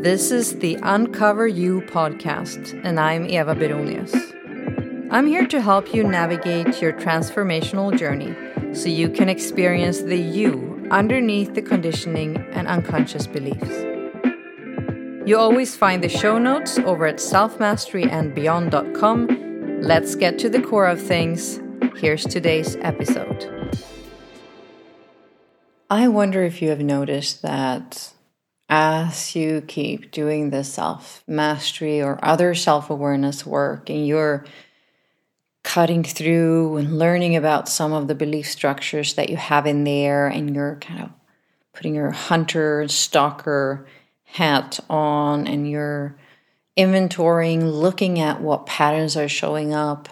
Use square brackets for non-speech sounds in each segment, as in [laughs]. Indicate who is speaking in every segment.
Speaker 1: This is the Uncover You podcast, and I'm Eva Beronius. I'm here to help you navigate your transformational journey so you can experience the you underneath the conditioning and unconscious beliefs. You always find the show notes over at selfmasteryandbeyond.com. Let's get to the core of things. Here's today's episode. I wonder if you have noticed that as you keep doing this self mastery or other self awareness work and you're cutting through and learning about some of the belief structures that you have in there and you're kind of putting your hunter stalker hat on and you're inventorying looking at what patterns are showing up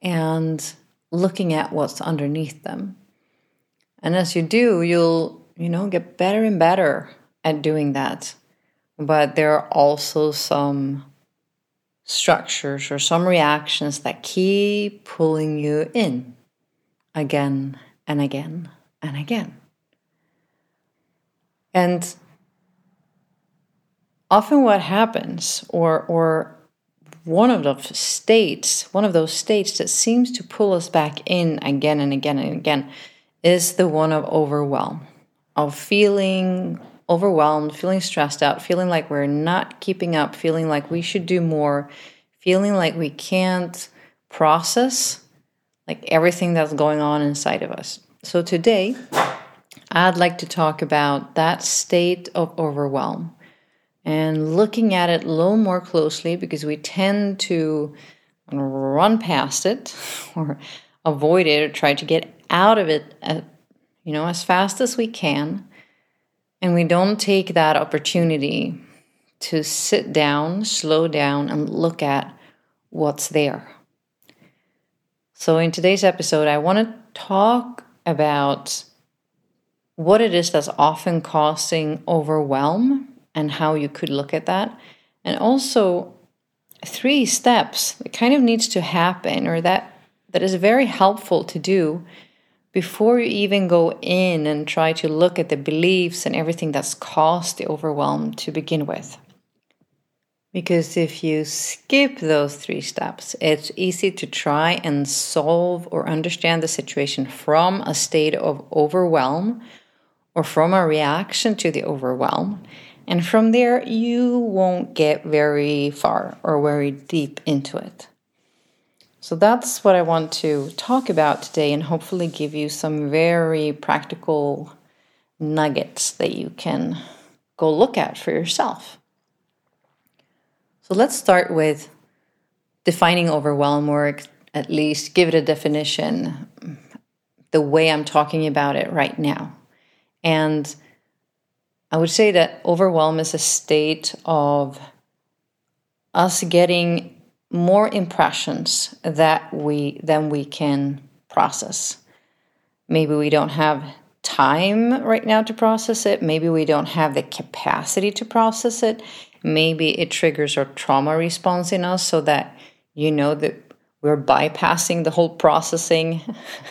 Speaker 1: and looking at what's underneath them. And as you do you'll you know get better and better at doing that. But there are also some structures or some reactions that keep pulling you in again and again and again. And often what happens or or one of the states, one of those states that seems to pull us back in again and again and again is the one of overwhelm, of feeling overwhelmed, feeling stressed out, feeling like we're not keeping up, feeling like we should do more, feeling like we can't process like everything that's going on inside of us. So today, I'd like to talk about that state of overwhelm and looking at it a little more closely because we tend to run past it [laughs] or avoid it or try to get out of it, uh, you know, as fast as we can and we don't take that opportunity to sit down, slow down, and look at what's there. So, in today's episode, I want to talk about what it is that's often causing overwhelm and how you could look at that. And also, three steps that kind of needs to happen or that that is very helpful to do before you even go in and try to look at the beliefs and everything that's caused the overwhelm to begin with. Because if you skip those three steps, it's easy to try and solve or understand the situation from a state of overwhelm or from a reaction to the overwhelm. And from there, you won't get very far or very deep into it. So that's what I want to talk about today and hopefully give you some very practical nuggets that you can go look at for yourself. So let's start with defining overwhelm or at least give it a definition the way I'm talking about it right now. And I would say that overwhelm is a state of us getting more impressions that we than we can process. Maybe we don't have time right now to process it. Maybe we don't have the capacity to process it. Maybe it triggers our trauma response in us so that you know that we're bypassing the whole processing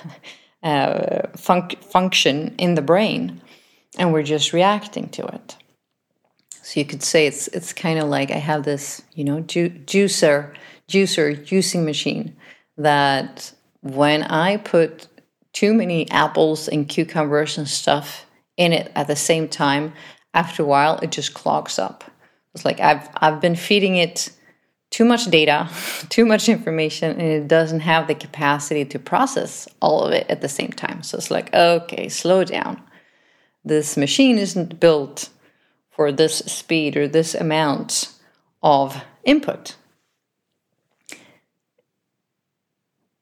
Speaker 1: [laughs] uh, function in the brain and we're just reacting to it. So you could say it's it's kind of like I have this, you know, ju- juicer juicer, juicing machine that when I put too many apples and cucumbers and stuff in it at the same time, after a while it just clogs up. It's like I've I've been feeding it too much data, [laughs] too much information, and it doesn't have the capacity to process all of it at the same time. So it's like, okay, slow down. This machine isn't built for this speed or this amount of input.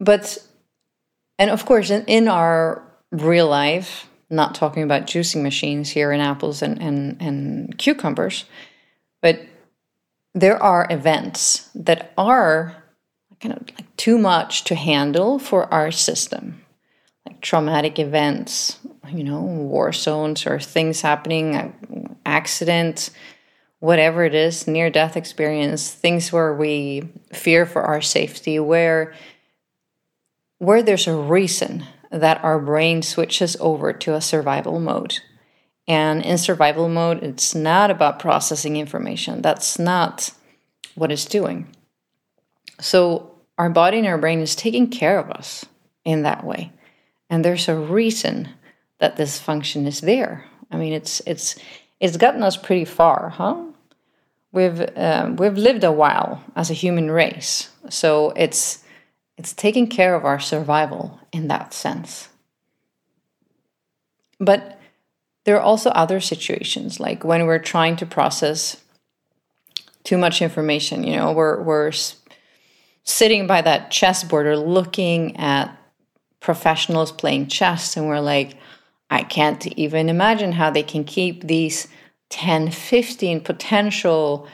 Speaker 1: But, and of course, in, in our real life, not talking about juicing machines here in apples and, and, and cucumbers, but there are events that are kind of like too much to handle for our system, like traumatic events, you know, war zones or things happening, uh, accidents, whatever it is, near death experience, things where we fear for our safety, where where there's a reason that our brain switches over to a survival mode. And in survival mode, it's not about processing information. That's not what it's doing. So our body and our brain is taking care of us in that way. And there's a reason that this function is there. I mean, it's it's it's gotten us pretty far, huh? We've um, we've lived a while as a human race, so it's it's taking care of our survival in that sense. But there are also other situations, like when we're trying to process too much information. You know, we're we're sitting by that chessboard or looking at professionals playing chess, and we're like, I can't even imagine how they can keep these 10, 15 potential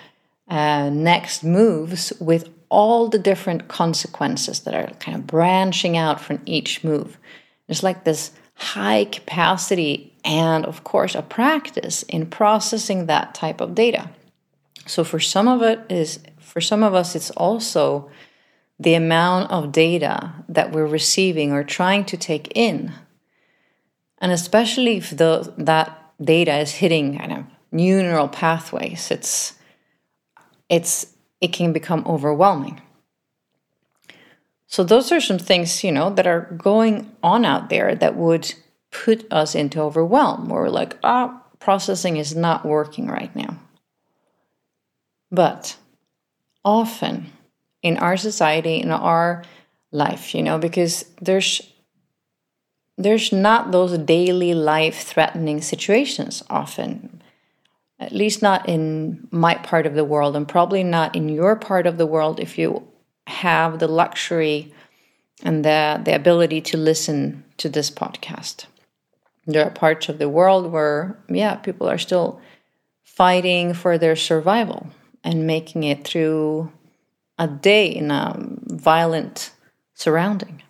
Speaker 1: uh, next moves with all the different consequences that are kind of branching out from each move. There's like this high capacity and, of course, a practice in processing that type of data. So for some of it is for some of us it's also the amount of data that we're receiving or trying to take in. And especially if the, that data is hitting kind of new neural pathways, it's it's it can become overwhelming. So those are some things, you know, that are going on out there that would put us into overwhelm. Where we're like, ah, oh, processing is not working right now. But often in our society, in our life, you know, because there's there's not those daily life threatening situations often at least not in my part of the world and probably not in your part of the world if you have the luxury and the, the ability to listen to this podcast there are parts of the world where yeah people are still fighting for their survival and making it through a day in a violent surrounding.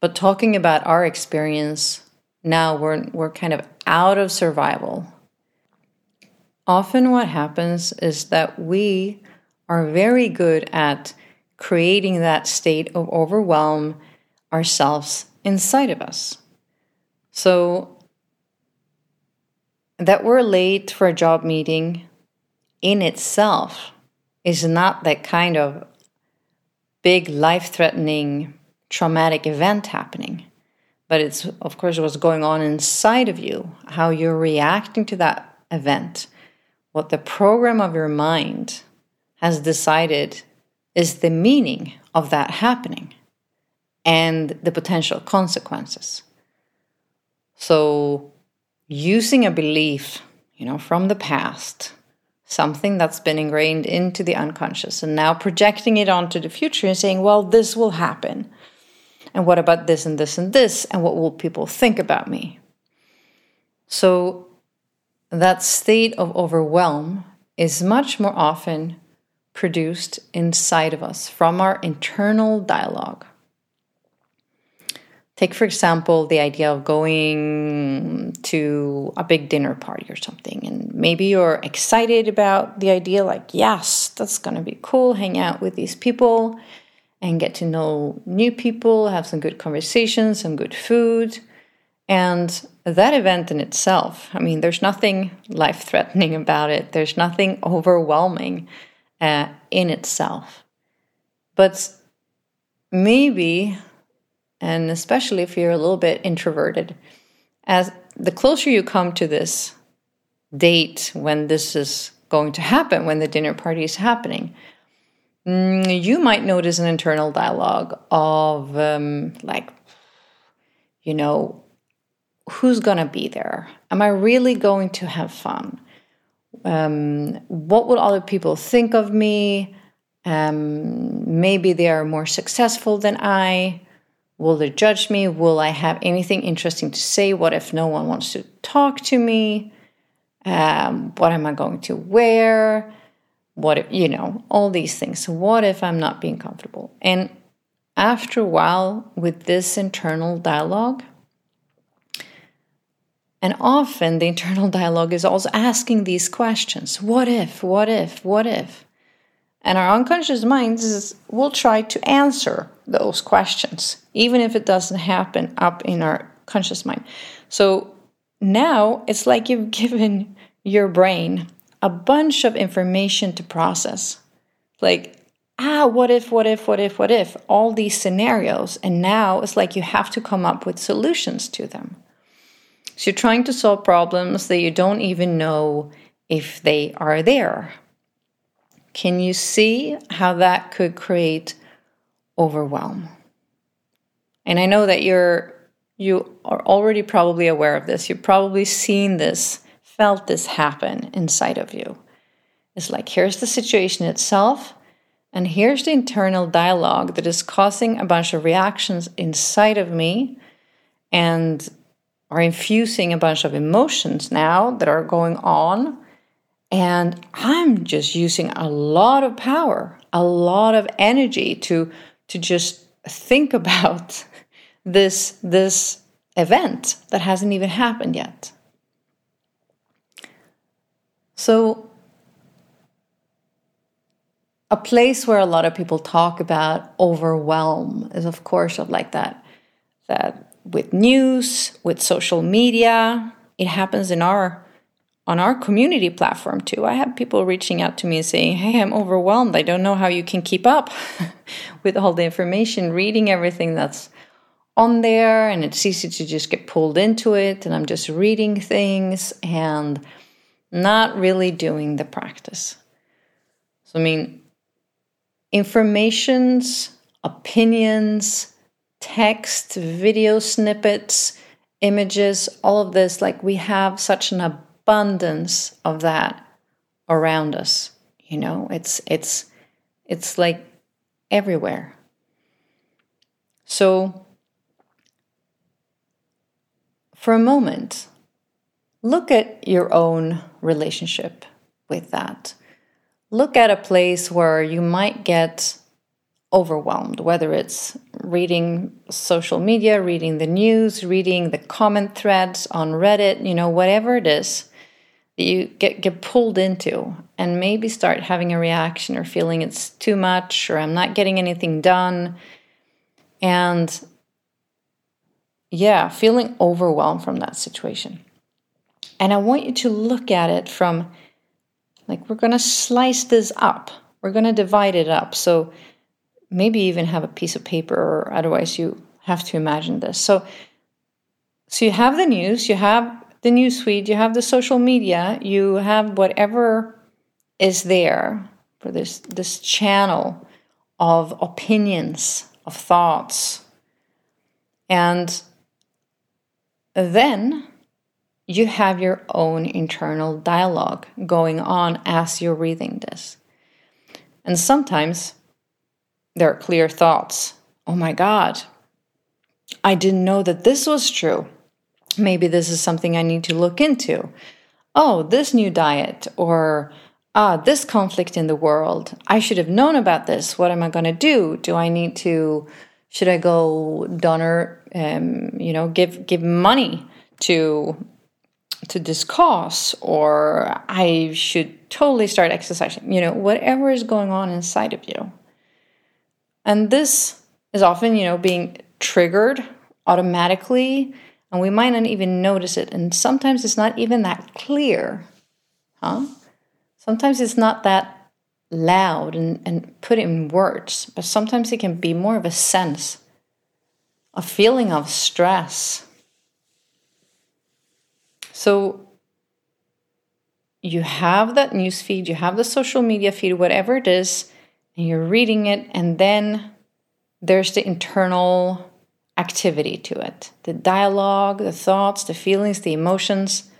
Speaker 1: But talking about our experience now, we're, we're kind of out of survival. Often, what happens is that we are very good at creating that state of overwhelm ourselves inside of us. So, that we're late for a job meeting in itself is not that kind of big life threatening traumatic event happening. But it's, of course, what's going on inside of you, how you're reacting to that event, what the program of your mind has decided is the meaning of that happening and the potential consequences. So, using a belief, you know, from the past something that's been ingrained into the unconscious and now projecting it onto the future and saying, well, this will happen. And what about this and this and this? And what will people think about me? So, that state of overwhelm is much more often produced inside of us from our internal dialogue. Take, for example, the idea of going to a big dinner party or something, and maybe you're excited about the idea, like, yes, that's gonna be cool, hang out with these people and get to know new people, have some good conversations, some good food. And that event in itself, I mean, there's nothing life threatening [laughs] about it, there's nothing overwhelming uh, in itself. But maybe and especially if you're a little bit introverted as the closer you come to this date when this is going to happen when the dinner party is happening mm, you might notice an internal dialogue of um, like you know who's going to be there am i really going to have fun um, what will other people think of me um, maybe they are more successful than i Will they judge me? Will I have anything interesting to say? What if no one wants to talk to me? Um, what am I going to wear? What if, you know, all these things. What if I'm not being comfortable? And after a while, with this internal dialogue, and often the internal dialogue is also asking these questions What if, what if, what if? And our unconscious minds will try to answer those questions, even if it doesn't happen up in our conscious mind. So now it's like you've [laughs] given your brain a bunch of information to process. Like, ah, what if, what if, what if, what if, all these scenarios. And now it's like you have to come up with solutions to them. So you're trying to solve problems that you don't even know if they are there. Can you see how that could create overwhelm? And I know that you're you are already probably aware of this. You've probably seen this, felt this happen inside of you. It's like here's the situation itself, and here's the internal dialogue that is causing a bunch of reactions inside of me and are infusing a bunch of emotions now that are going on. And I'm just using a lot of power, a lot of energy to to just think [laughs] about this this event that hasn't even happened yet. So a place where a lot of people talk about overwhelm is of course of like that that with news, with social media, it happens in our on our community platform too. I have people reaching out to me saying, Hey, I'm overwhelmed. I don't know how you can keep up [laughs] with all the information, reading everything that's on there, and it's easy to just get pulled into it. And I'm just reading things and not really doing the practice. So, I mean, informations, opinions, text, video snippets, images, all of this, like we have such an abundance of that around us. You know, it's it's it's like everywhere. So for a moment, look at your own relationship with that. Look at a place where you might get overwhelmed, whether it's reading social media, reading the news, reading the comment threads on Reddit, you know, whatever it is that you get, get pulled into and maybe start having a reaction or feeling it's too much or I'm not getting anything done. And yeah, feeling overwhelmed from that situation. And I want you to look at it from like, we're going to slice this up, we're going to divide it up. So maybe even have a piece of paper, or otherwise, you have to imagine this. So, so you have the news, you have the news feed, you have the social media, you have whatever is there for this this channel of opinions, of thoughts. And then you have your own internal dialogue going on as you're reading this. And sometimes there are clear thoughts. Oh my God, I didn't know that this was true. Maybe this is something I need to look into. Oh, this new diet, or ah, this conflict in the world. I should have known about this. What am I going to do? Do I need to? Should I go donor? Um, you know, give give money to to this cause, or I should totally start exercising. You know, whatever is going on inside of you. And this is often, you know, being triggered automatically, and we might not even notice it. And sometimes it's not even that clear, huh? Sometimes it's not that loud and, and put in words, but sometimes it can be more of a sense, a feeling of stress. So you have that news feed, you have the social media feed, whatever it is, and you're reading it, and then there's the internal activity to it the dialogue, the thoughts, the feelings, the emotions.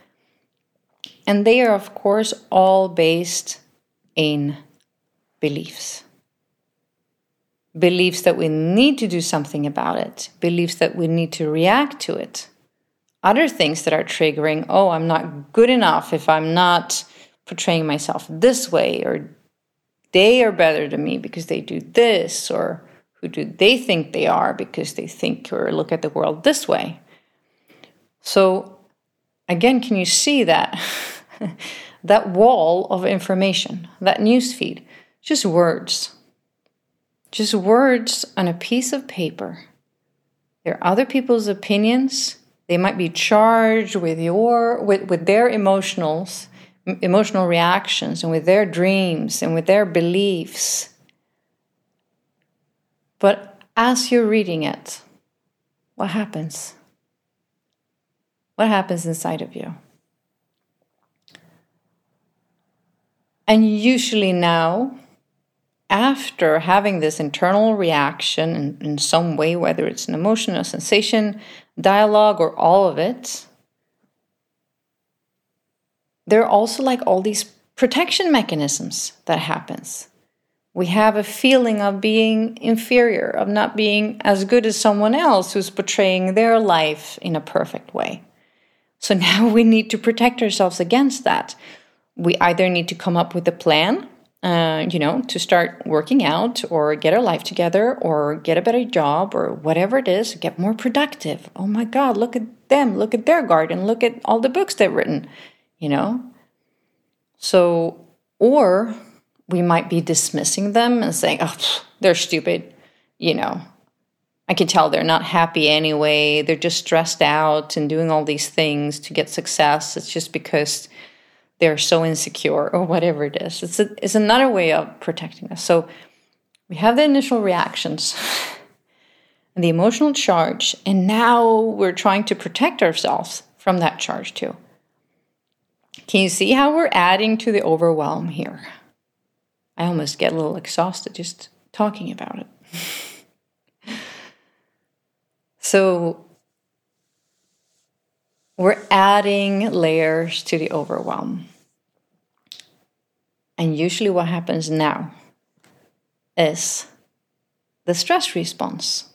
Speaker 1: And they are, of course, all based in beliefs. Beliefs that we need to do something about it, beliefs that we need to react to it. Other things that are triggering oh, I'm not good enough if I'm not portraying myself this way, or they are better than me because they do this, or who do they think they are because they think or look at the world this way. So, again, can you see that? [laughs] that wall of information, that newsfeed, just words. Just words on a piece of paper. They're other people's opinions, they might be charged with your with, with their emotionals emotional reactions and with their dreams and with their beliefs. But as you're reading it what happens? What happens inside of you? And usually now after having this internal reaction in, in some way, whether it's an emotion, a sensation, dialogue, or all of it, there are also like all these protection mechanisms that happens. We have a feeling of being inferior, of not being as good as someone else who's portraying their life in a perfect way. So [laughs] now we need to protect ourselves against that. We either need to come up with a plan uh, you know, to start working out or get our life together or get a better job or whatever it is, get more productive. Oh my God, look at them, look at their garden, look at all the books they've written, you know? So, or we might be dismissing them and saying, oh, they're stupid, you know. I can tell they're not happy anyway. They're just stressed out and doing all these things to get success. It's just because they're so insecure or whatever it is. It's, a, it's another way of protecting us. So we have the initial reactions and [laughs] the emotional charge, and now we're trying to protect ourselves from that charge too. Can you see how we're adding to the overwhelm here? I almost get a little exhausted just talking about it. [laughs] so we're adding layers to the overwhelm. And usually, what happens now is the stress response,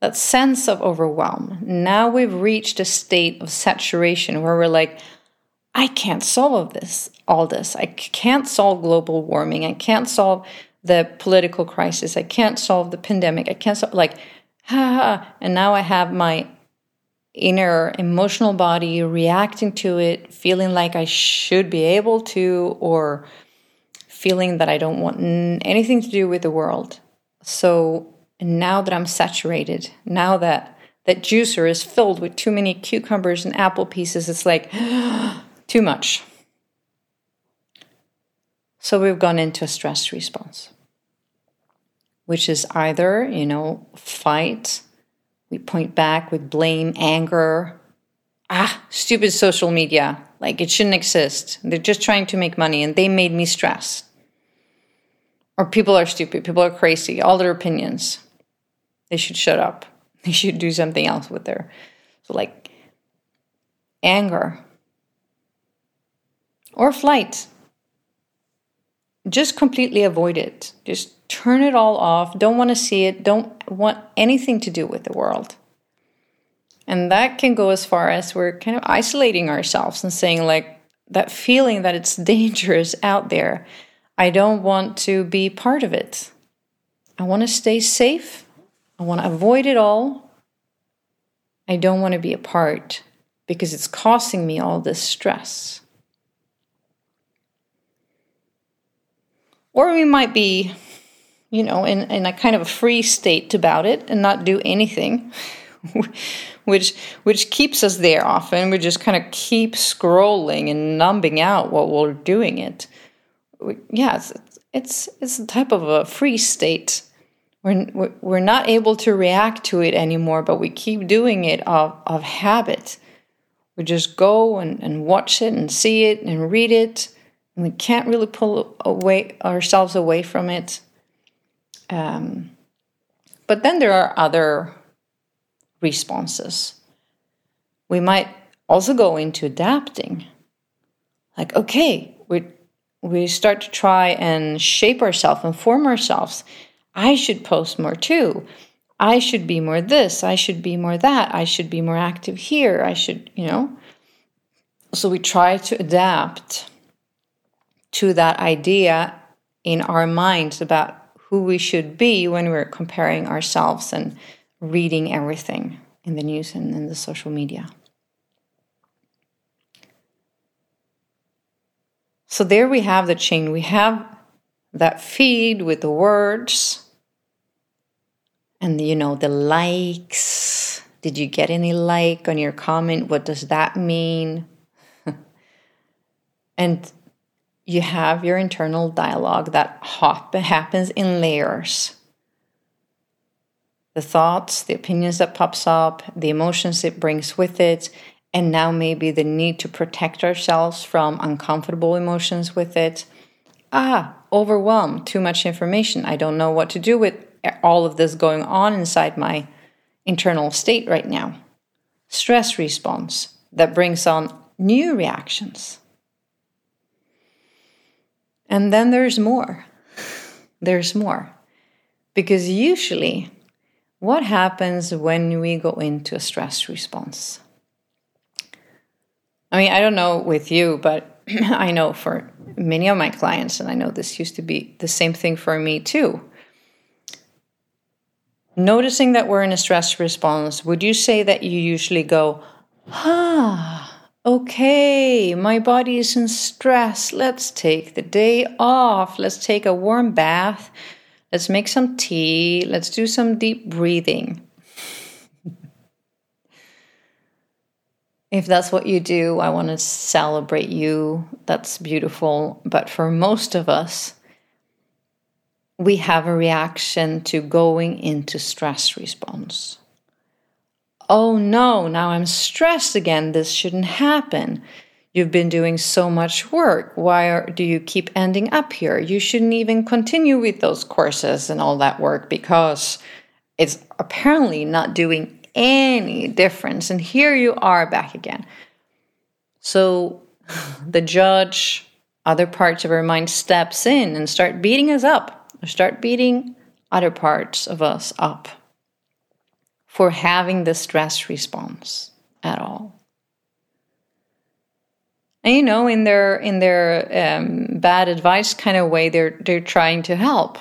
Speaker 1: that sense of overwhelm. Now we've reached a state of saturation where we're like, I can't solve this, all this. I can't solve global warming. I can't solve the political crisis. I can't solve the pandemic. I can't solve, like, ha, and now I have my inner emotional body reacting to it, feeling like I should be able to, or feeling that I don't want anything to do with the world. So now that I'm saturated, now that that juicer is filled with too many cucumbers and apple pieces, it's like [gasps] too much. So we've gone into a stress response, which is either, you know, fight, we point back with blame, anger. Ah, stupid social media. Like it shouldn't exist. They're just trying to make money and they made me stressed. Or people are stupid, people are crazy, all their opinions. They should shut up. [laughs] They should do something else with their so like anger or flight. Just completely avoid it. Just turn it all off, don't want to see it, don't want anything to do with the world. And that can go as far as we're kind of isolating ourselves and saying, like, that feeling that it's [laughs] dangerous out there. I don't want to be part of it. I want to stay safe. I want to avoid it all. I don't want to be a part because it's causing me all this stress. Or we might be you know, in, in a kind of a free state about it and not do anything, [laughs] which which keeps us there often. We just kind of keep scrolling and numbing out while we're doing it. We, yeah, it's, it's it's a type of a free state. We're, we're not able to react to it anymore, but we keep doing it of, of habit. We just go and, and watch it and see it and read it, we can't really pull away ourselves away from it um, but then there are other responses. We might also go into adapting. Like, okay, we we start to try and shape ourselves and form ourselves. I should post more too. I should be more this. I should be more that. I should be more active here. I should, you know. So we try to adapt to that idea in our minds about who we should be when we're comparing ourselves and reading everything in the news and in the social media. So there we have the chain. We have that feed with the words and you know the likes, Did you get any like on your comment? What does that mean? [laughs] and you have your internal dialogue that happens in layers. The thoughts, the opinions that pops up, the emotions it brings with it, and now maybe the need to protect ourselves from uncomfortable emotions with it. Ah, overwhelmed, too much information. I don't know what to do with all of this going on inside my internal state right now. Stress response that brings on new reactions. And then there's more. There's more. Because usually, what happens when we go into a stress response? I mean, I don't know with you, but [clears throat] I know for many of my clients, and I know this used to be the same thing for me too noticing that we're in a stress response, would you say that you usually go, ah, okay, my body is in stress. Let's take the day off. Let's take a warm bath. Let's make some tea. Let's do some deep breathing. if that's what you do, I want to celebrate you. That's beautiful. But for most of us, we have a reaction to going into stress response. Oh no, now I'm stressed again. This shouldn't happen. You've been doing so much work. Why are, do you keep ending up here? You shouldn't even continue with those courses and all that work because it's apparently not doing any difference. And here you are back again. So [laughs] the judge, other parts of our mind steps in and start beating us up or start beating other parts of us up for having the stress response at all. And you know, in their in their um, bad advice kind of way, they're they're trying to help.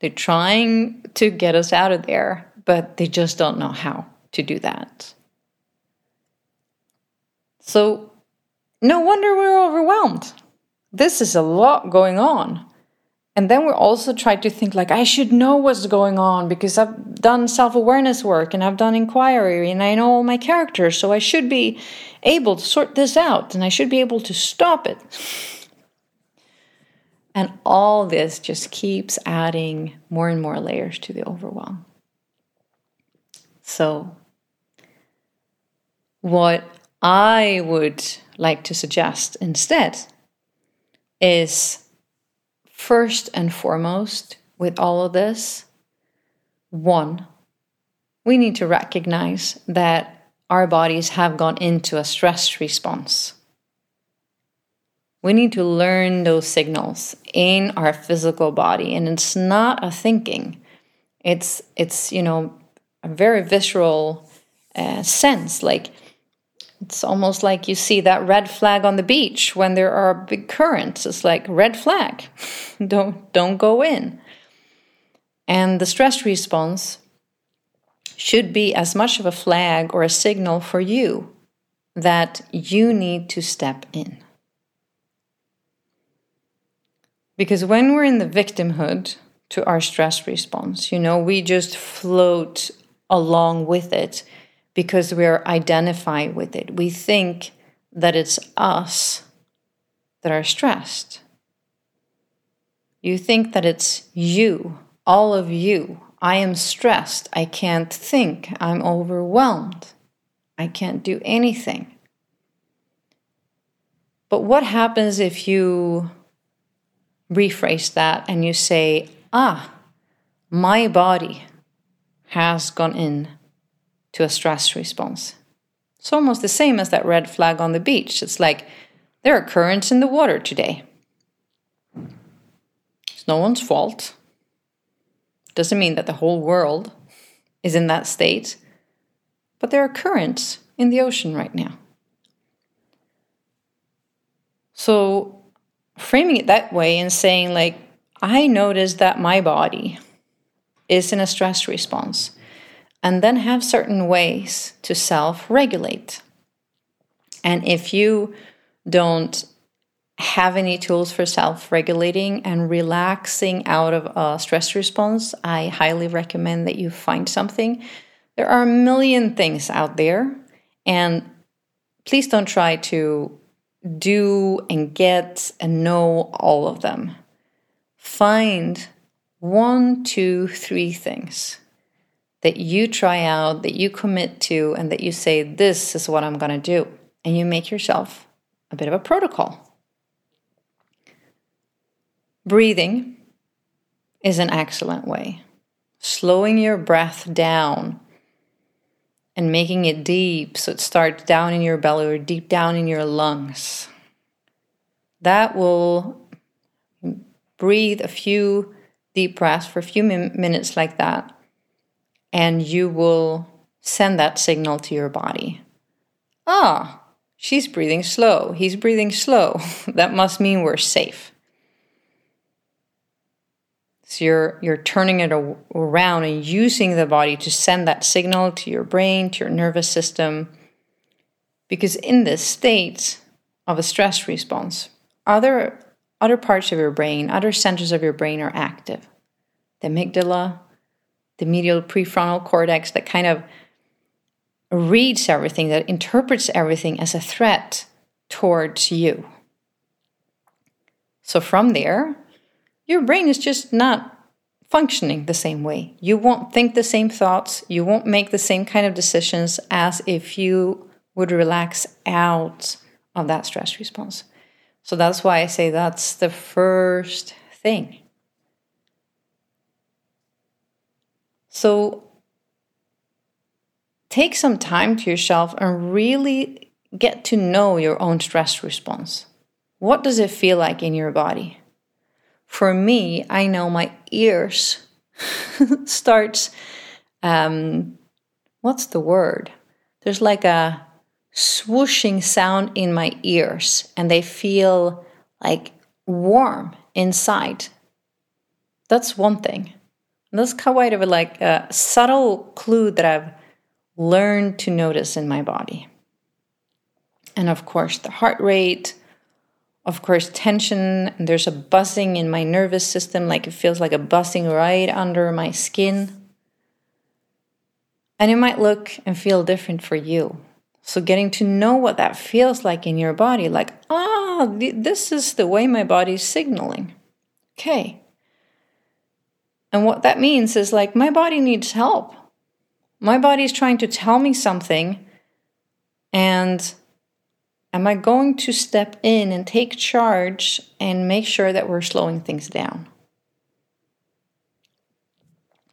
Speaker 1: They're trying to get us out of there, but they just don't know how to do that. So, no wonder we're overwhelmed. This is a lot going on. And then we also try to think like I should know what's going on because I've done self-awareness work and I've done inquiry and I know all my characters, so I should be able to sort this out and I should be able to stop it. And all this just keeps adding more and more layers to the overwhelm. So, what I would like to suggest instead is First and foremost, with all of this, one, we need to recognize that our bodies have gone into a stress response. We need to learn those signals in our physical body, and it's not a thinking. It's it's you know a very visceral uh, sense. Like it's almost like you see that red flag on the beach when there are big currents. It's like red flag. [laughs] don't don't go in. And the stress response should be as much of a flag or a signal for you that you need to step in. Because when we're in the victimhood to our stress response, you know, we just float along with it because we're identified with it. We think that it's us that are stressed. You think that it's you, all of you. I am stressed. I can't think. I'm overwhelmed. I can't do anything. But what happens if you rephrase that and you say, ah, my body has gone in to a stress response. It's almost the same as that red flag on the beach. It's like there are currents in the water today. It's no one's fault. Doesn't mean that the whole world is in that state, but there are currents in the ocean right now. So, framing it that way and saying, like, I notice that my body is in a stress response and then have certain ways to self regulate. And if you don't have any tools for self regulating and relaxing out of a stress response, I highly recommend that you find something There are a million things out there, and please don't try to do and get and know all of them. Find one, two, three things that you try out, that you commit to, and that you say, This is what I'm going to do. And you make yourself a bit of a protocol. Breathing is an excellent way. Slowing your breath down and making it deep so it starts down in your belly or deep down in your lungs. That will breathe a few deep breaths for a few min- minutes like that, and you will send that signal to your body. Ah, she's breathing slow. He's breathing slow. [laughs] that must mean we're safe. So you're you're turning it around and using the body to send that signal to your brain, to your nervous system. Because in this state of a stress response, other other parts of your brain, other centers of your brain are active. The amygdala, the medial prefrontal cortex that kind of reads everything, that interprets everything as a threat towards you. So from there, your brain is just not functioning the same way. You won't think the same thoughts, you won't make the same kind of decisions as if you would relax out of that stress response. So that's why I say that's the first thing. So take some time to yourself and really get to know your own stress response. What does it feel like in your body? for me, I know my ears [laughs] starts. Um, what's the word? There's like a swooshing sound in my ears, and they feel like warm inside. That's one thing. Kind of a, like a subtle clue that I've learned to notice in my body. And of course, the heart rate, of course, tension, and there's a buzzing in my nervous system, like it feels like a buzzing right under my skin. And it might look and feel different for you. So, getting to know what that feels like in your body, like, ah, this is the way my body's signaling. Okay. And what that means is like, my body needs help. My body is trying to tell me something, and Am I going to step in and take charge and make sure that we're slowing things down?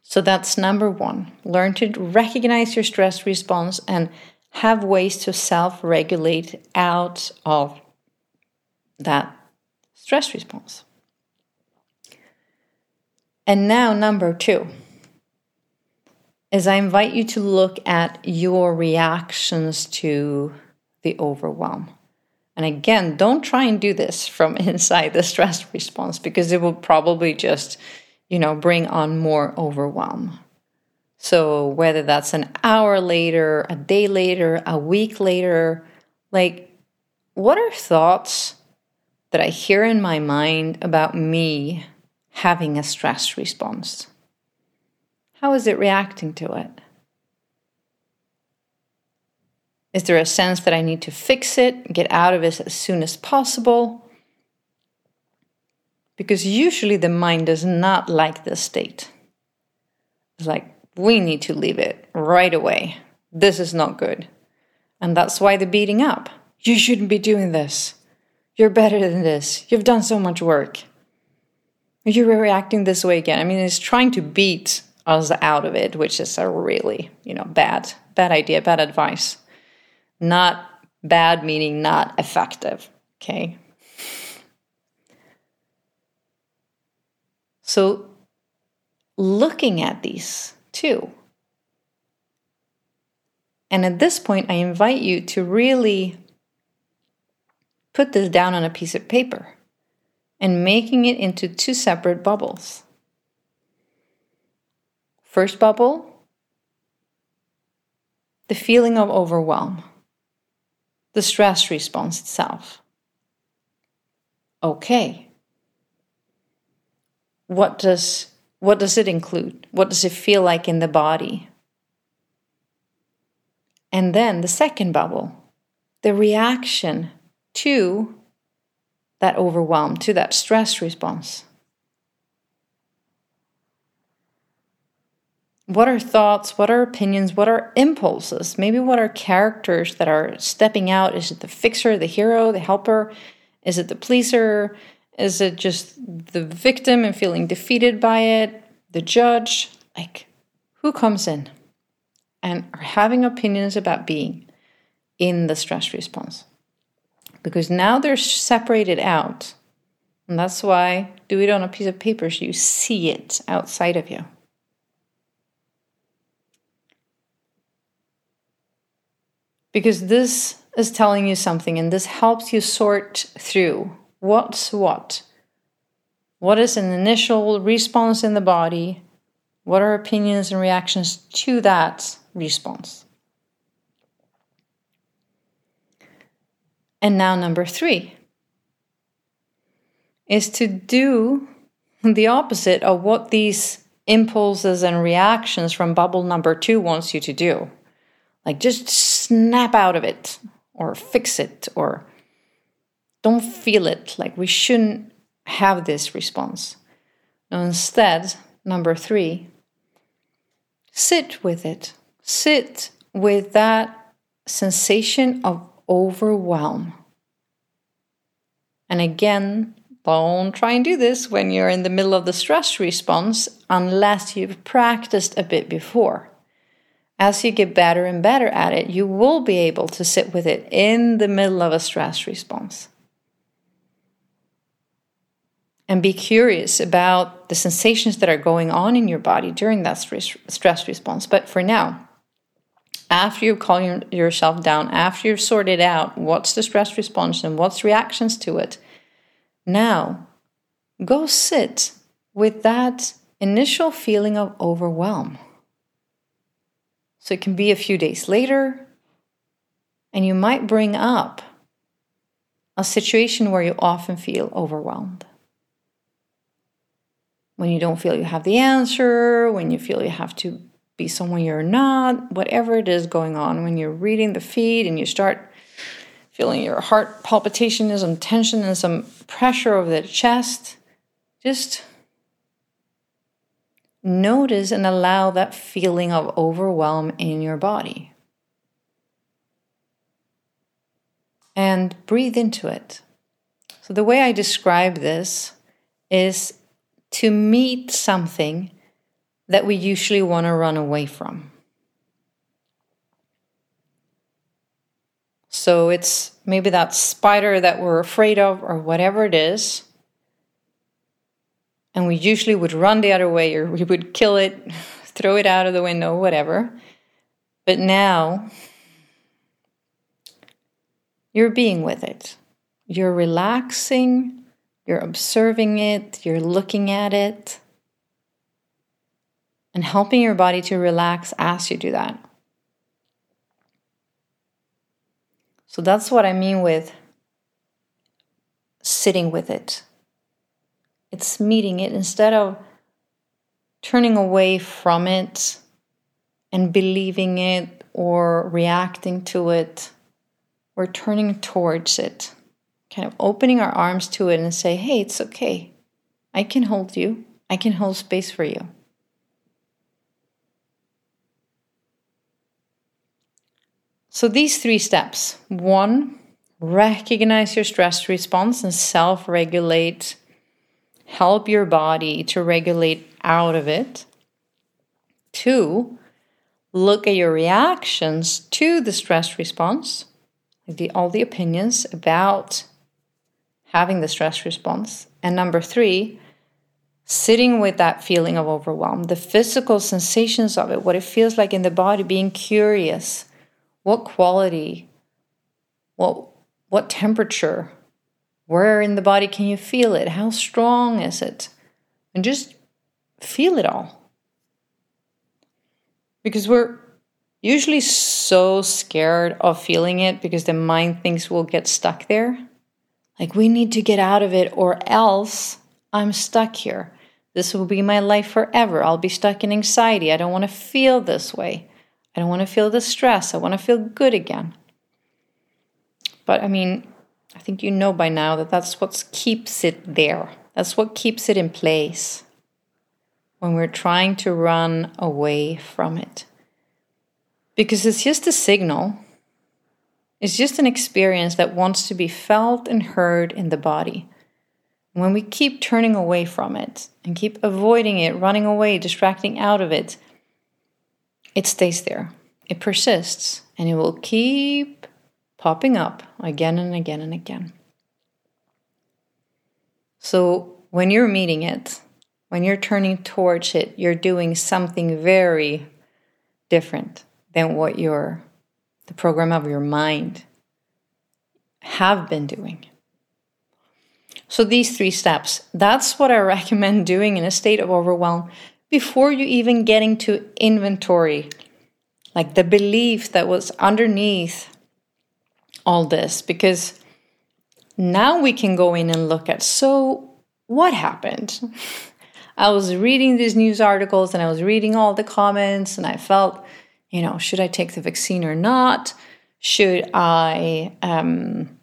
Speaker 1: So that's number one. Learn to recognize your stress response and have ways to self regulate out of that stress response. And now, number two is I invite you to look at your reactions to the overwhelm. And again, don't try and do this from [laughs] inside the stress response because it will probably just, you know, bring on more overwhelm. So, whether that's an hour later, a day later, a week later, like, what are thoughts that I hear in my mind about me having a stress response? How is it reacting to it? Is there a sense that I need to fix it, get out of it as soon as possible? Because usually the mind does not like this state. It's like, we need to leave it right away. This is not good. And that's why the beating up. You shouldn't be doing this. You're better than this. You've done so much work. You're reacting this way again. I mean, it's trying to beat us out of it, which is a really, you know, bad, bad idea, bad advice. Not bad meaning not effective. Okay. So, looking at these two. And at this point, I invite you to really put this down on a piece of paper and making it into two separate bubbles. First bubble, the feeling of overwhelm the stress response itself. Okay. What does what does it include? What does it feel like in the body? And then the second bubble, the reaction to that overwhelm, to that stress response. What are thoughts? What are opinions? What are impulses? Maybe what are characters that are stepping out? Is it the fixer, the hero, the helper? Is it the pleaser? Is it just the victim and feeling defeated by it? The judge? Like, who comes in and are having opinions about being in the stress response? Because now they're separated out. And that's why do it on a piece of paper so you see it outside of you. because this is telling you something and this helps you sort through what's what. What is an initial response in the body? What are opinions and reactions to that response? And now, number three is to do the opposite of what these impulses and reactions from bubble number two wants you to do. Like just snap out of it or fix it or don't feel it. Like we shouldn't have this response. No, instead, number three, sit with it. Sit with that sensation of overwhelm. And again, don't try and do this when you're in the middle of the stress response unless you've practiced a bit before as you get better and better at it, you will be able to sit with it in the middle of a stress response. And be curious about the sensations that are going on in your body during that stress response. But for now, after you calm yourself down, after you've sorted out what's the stress response and what's reactions to it, now go sit with that initial feeling of overwhelm. So it can be a few days later, and you might bring up a situation where you often feel overwhelmed. When you don't feel you have the answer, when you feel you have to be someone you're not, whatever it is going on, when you're reading the feed and you start feeling your heart palpitation and some tension and some pressure over the chest, just notice and allow that feeling of overwhelm in your body. And breathe into it. So, the way I describe this is to meet something that we usually want to run away from. So, it's maybe that spider that we're afraid of, or whatever it is and we usually would run the other way or we would kill it, [laughs] throw it out of the window, whatever. But now you're being with it. You're relaxing, you're observing it, you're looking at it, and helping your body to relax as you do that. So that's what I mean with sitting with it it's meeting it instead of turning away from it and believing it or reacting to it. We're turning towards it, kind of opening our arms to it and say, hey, it's okay. I can hold you, I can hold space for you. So, these three steps one, recognize your stress response and self regulate help your body to regulate out of it. Two, look at your reactions to the stress response, the, all the opinions about having the stress response. And number three, sitting with that feeling of overwhelm, the physical sensations of it, what it feels like in the body, being curious. What quality, what, what temperature, where in the body can you feel it? How strong is it? And just feel it all. Because we're usually so scared of feeling it because the mind thinks we'll get stuck there. Like we need to get out of it or else I'm stuck here. This will be my life forever. I'll be stuck in anxiety. I don't want to feel this way. I don't want to feel the stress. I want to feel good again. But I mean, I think you know by now that that's what keeps it there. That's what keeps it in place when we're trying to run away from it. Because it's just a signal, it's just an experience that wants to be felt and heard in the body. When we keep turning away from it and keep avoiding it, running away, distracting out of it, it stays there. It persists and it will keep popping up again and again and again. So when you're meeting it, when you're turning towards it, you're doing something very different than what your the program of your mind have been doing. So these three steps, that's what I [laughs] recommend doing in a state of overwhelm before you even getting to inventory, like the belief that was underneath all this because now we can go in and look at so what happened? [laughs] I was reading these news articles and I was reading all the comments and I felt, you know, should I take the vaccine or not? Should I, um,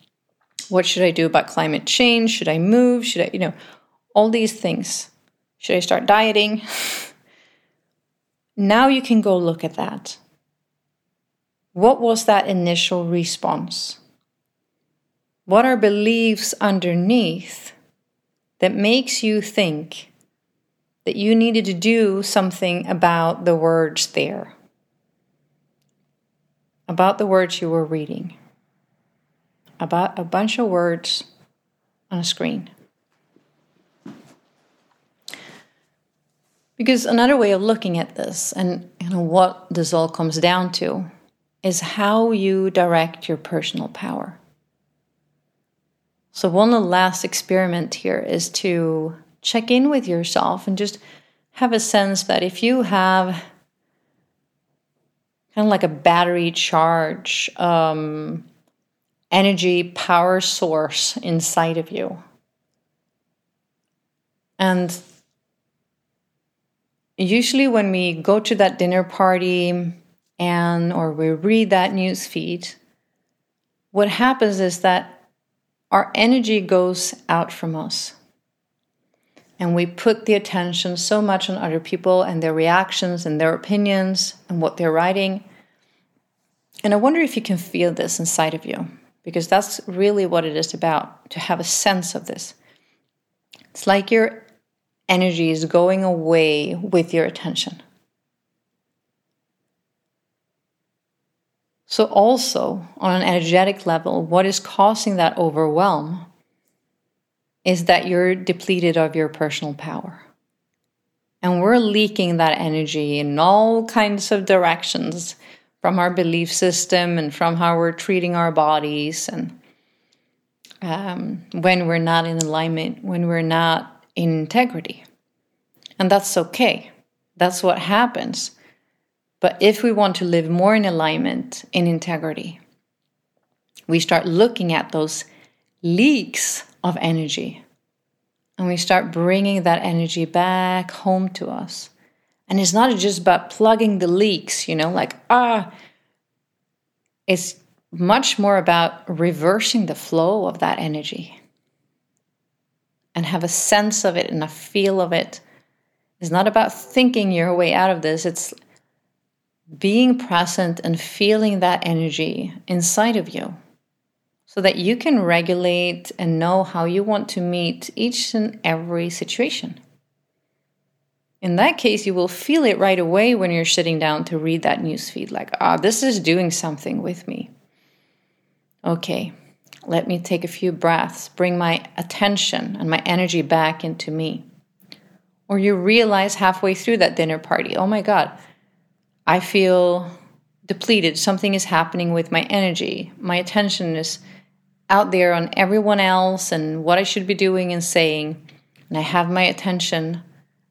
Speaker 1: what should I do about climate change? Should I move? Should I, you know, all these things. Should I start dieting? [laughs] now you can go look at that. What was that initial response? What are beliefs underneath that makes you think that you needed to do something about the words there, about the words you were reading, about a bunch of words on a screen. Because another way of looking at this, and you know what this all comes down to, is how you direct your personal power. So, one last experiment here is to check in with yourself and just have a sense that if you have kind of like a battery charge, um, energy power source inside of you, and usually when we go to that dinner party and or we read that news feed, what happens is that our energy goes out from us. And we put the attention so much on other people and their reactions and their opinions and what they're writing. And I wonder if you can feel this inside of you, because that's really what it is about to have a sense of this. It's like your energy is going away with your attention. So, also on an energetic level, what is causing that overwhelm is that you're depleted of your personal power. And we're leaking that energy in all kinds of directions from our belief system and from how we're treating our bodies. And um, when we're not in alignment, when we're not integrity. And that's okay. That's what happens but if we want to live more in alignment, in integrity, we start looking at those leaks of energy and we start bringing that energy back home to us. And it's not just about plugging the leaks, you know, like, ah, it's much more about reversing the flow of that energy and have a sense of it and a feel of it. It's not about thinking your way out of this. It's being present and feeling that energy inside of you so that you can regulate and know how you want to meet each and every situation. In that case, you will feel it right away when you're sitting down to read that newsfeed like, ah, oh, this is doing something with me. Okay, let me take a few breaths, bring my attention and my energy back into me. Or you realize halfway through that dinner party, oh my God, I feel depleted. Something is happening with my energy. My attention is out there on everyone else and what I should be doing and saying. And I have my attention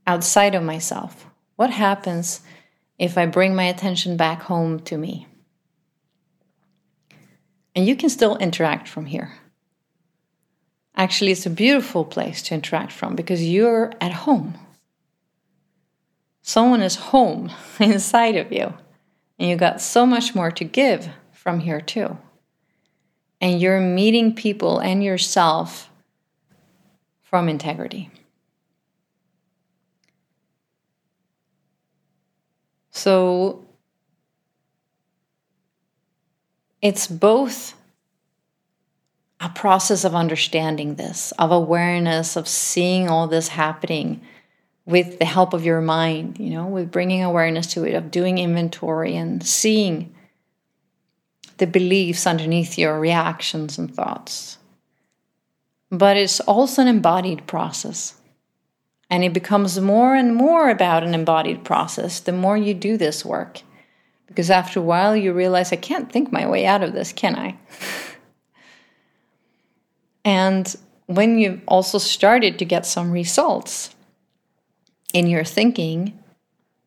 Speaker 1: outside of myself. What happens if I bring my attention back home to me? And you can still interact from here. Actually, it's a beautiful place to interact from because you're at home. Someone is home [laughs] inside of you. And you got so much more to give from here, too. And you're meeting people and yourself from integrity. So it's both a process of understanding this, of awareness, of seeing all this happening with the help of your mind, you know, with bringing awareness to it, of doing inventory and seeing the beliefs underneath your reactions and thoughts. But it's also an embodied process. And it becomes more and more about an embodied process the more you do this work. Because after a while, you realize, I can't think my way out of this, can I? [laughs] and when you've also started to get some results in your thinking,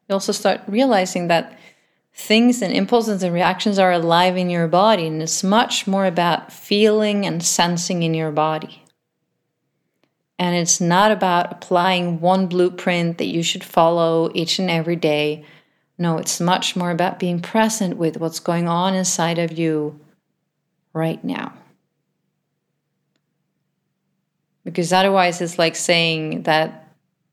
Speaker 1: you also start realizing that things and impulses and reactions are alive in your body, and it's much more about feeling and sensing in your body. And it's not about applying one blueprint that you should follow each and every day no, it's much more about being present with what's going on inside of you right now. Because otherwise, it's like saying that,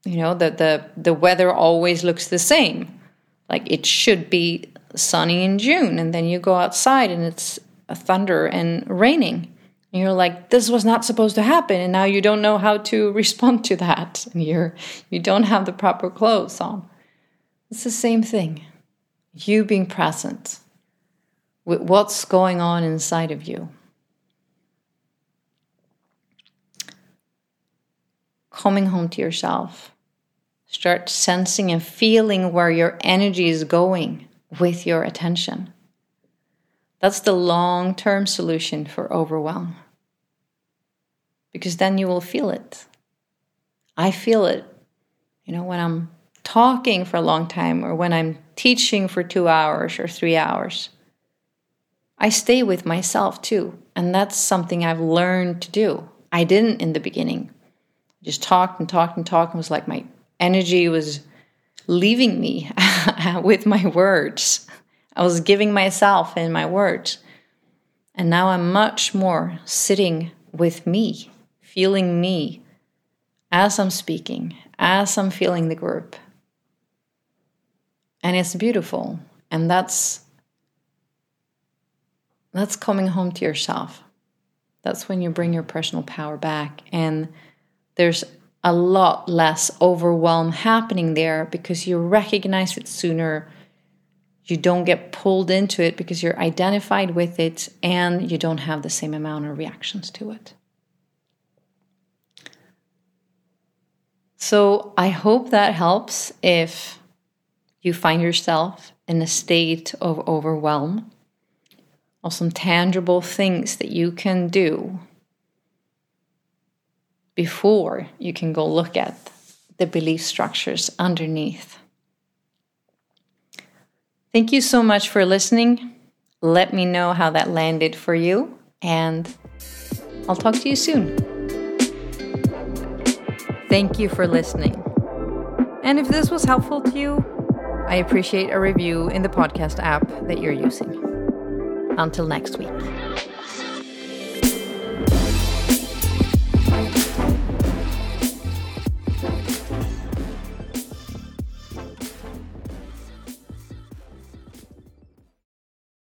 Speaker 1: you know, that the, the weather always looks the same. Like it should be sunny in June, and then you go outside and it's thunder and raining. And you're like, this was not supposed to happen, and now you don't know how to [laughs] respond to that, and you're you don't have the proper clothes on. It's the same thing. You being present with what's going on inside of you. Coming home to yourself. Start sensing and feeling where your energy is going with your attention. That's the long term solution for overwhelm. Because then you will feel it. I feel it, you know, when I'm talking for a long time or when I'm teaching for two hours or three hours. I stay with myself too. And that's something I've learned to do. I didn't in the beginning. Just talked and talked and talked and was like my energy was leaving me [laughs] with my words. I was giving myself in my words. And now I'm much more sitting with me, feeling me as I'm speaking, as I'm feeling the group and it's beautiful. And that's that's coming home to yourself. That's when you bring your personal power back. And there's a lot less overwhelm happening there because you recognize it sooner. You don't get pulled into it because you're identified with it and you don't have the same amount of reactions to it. So i hope that helps if you find yourself in a state of overwhelm, of some tangible things that you can do before you can go look at the belief structures underneath. Thank you so much for listening. Let me know how that landed for you, and I'll talk to you soon. Thank you for listening. And if this was helpful to you, I appreciate a review in the podcast app that you're using. Until next week.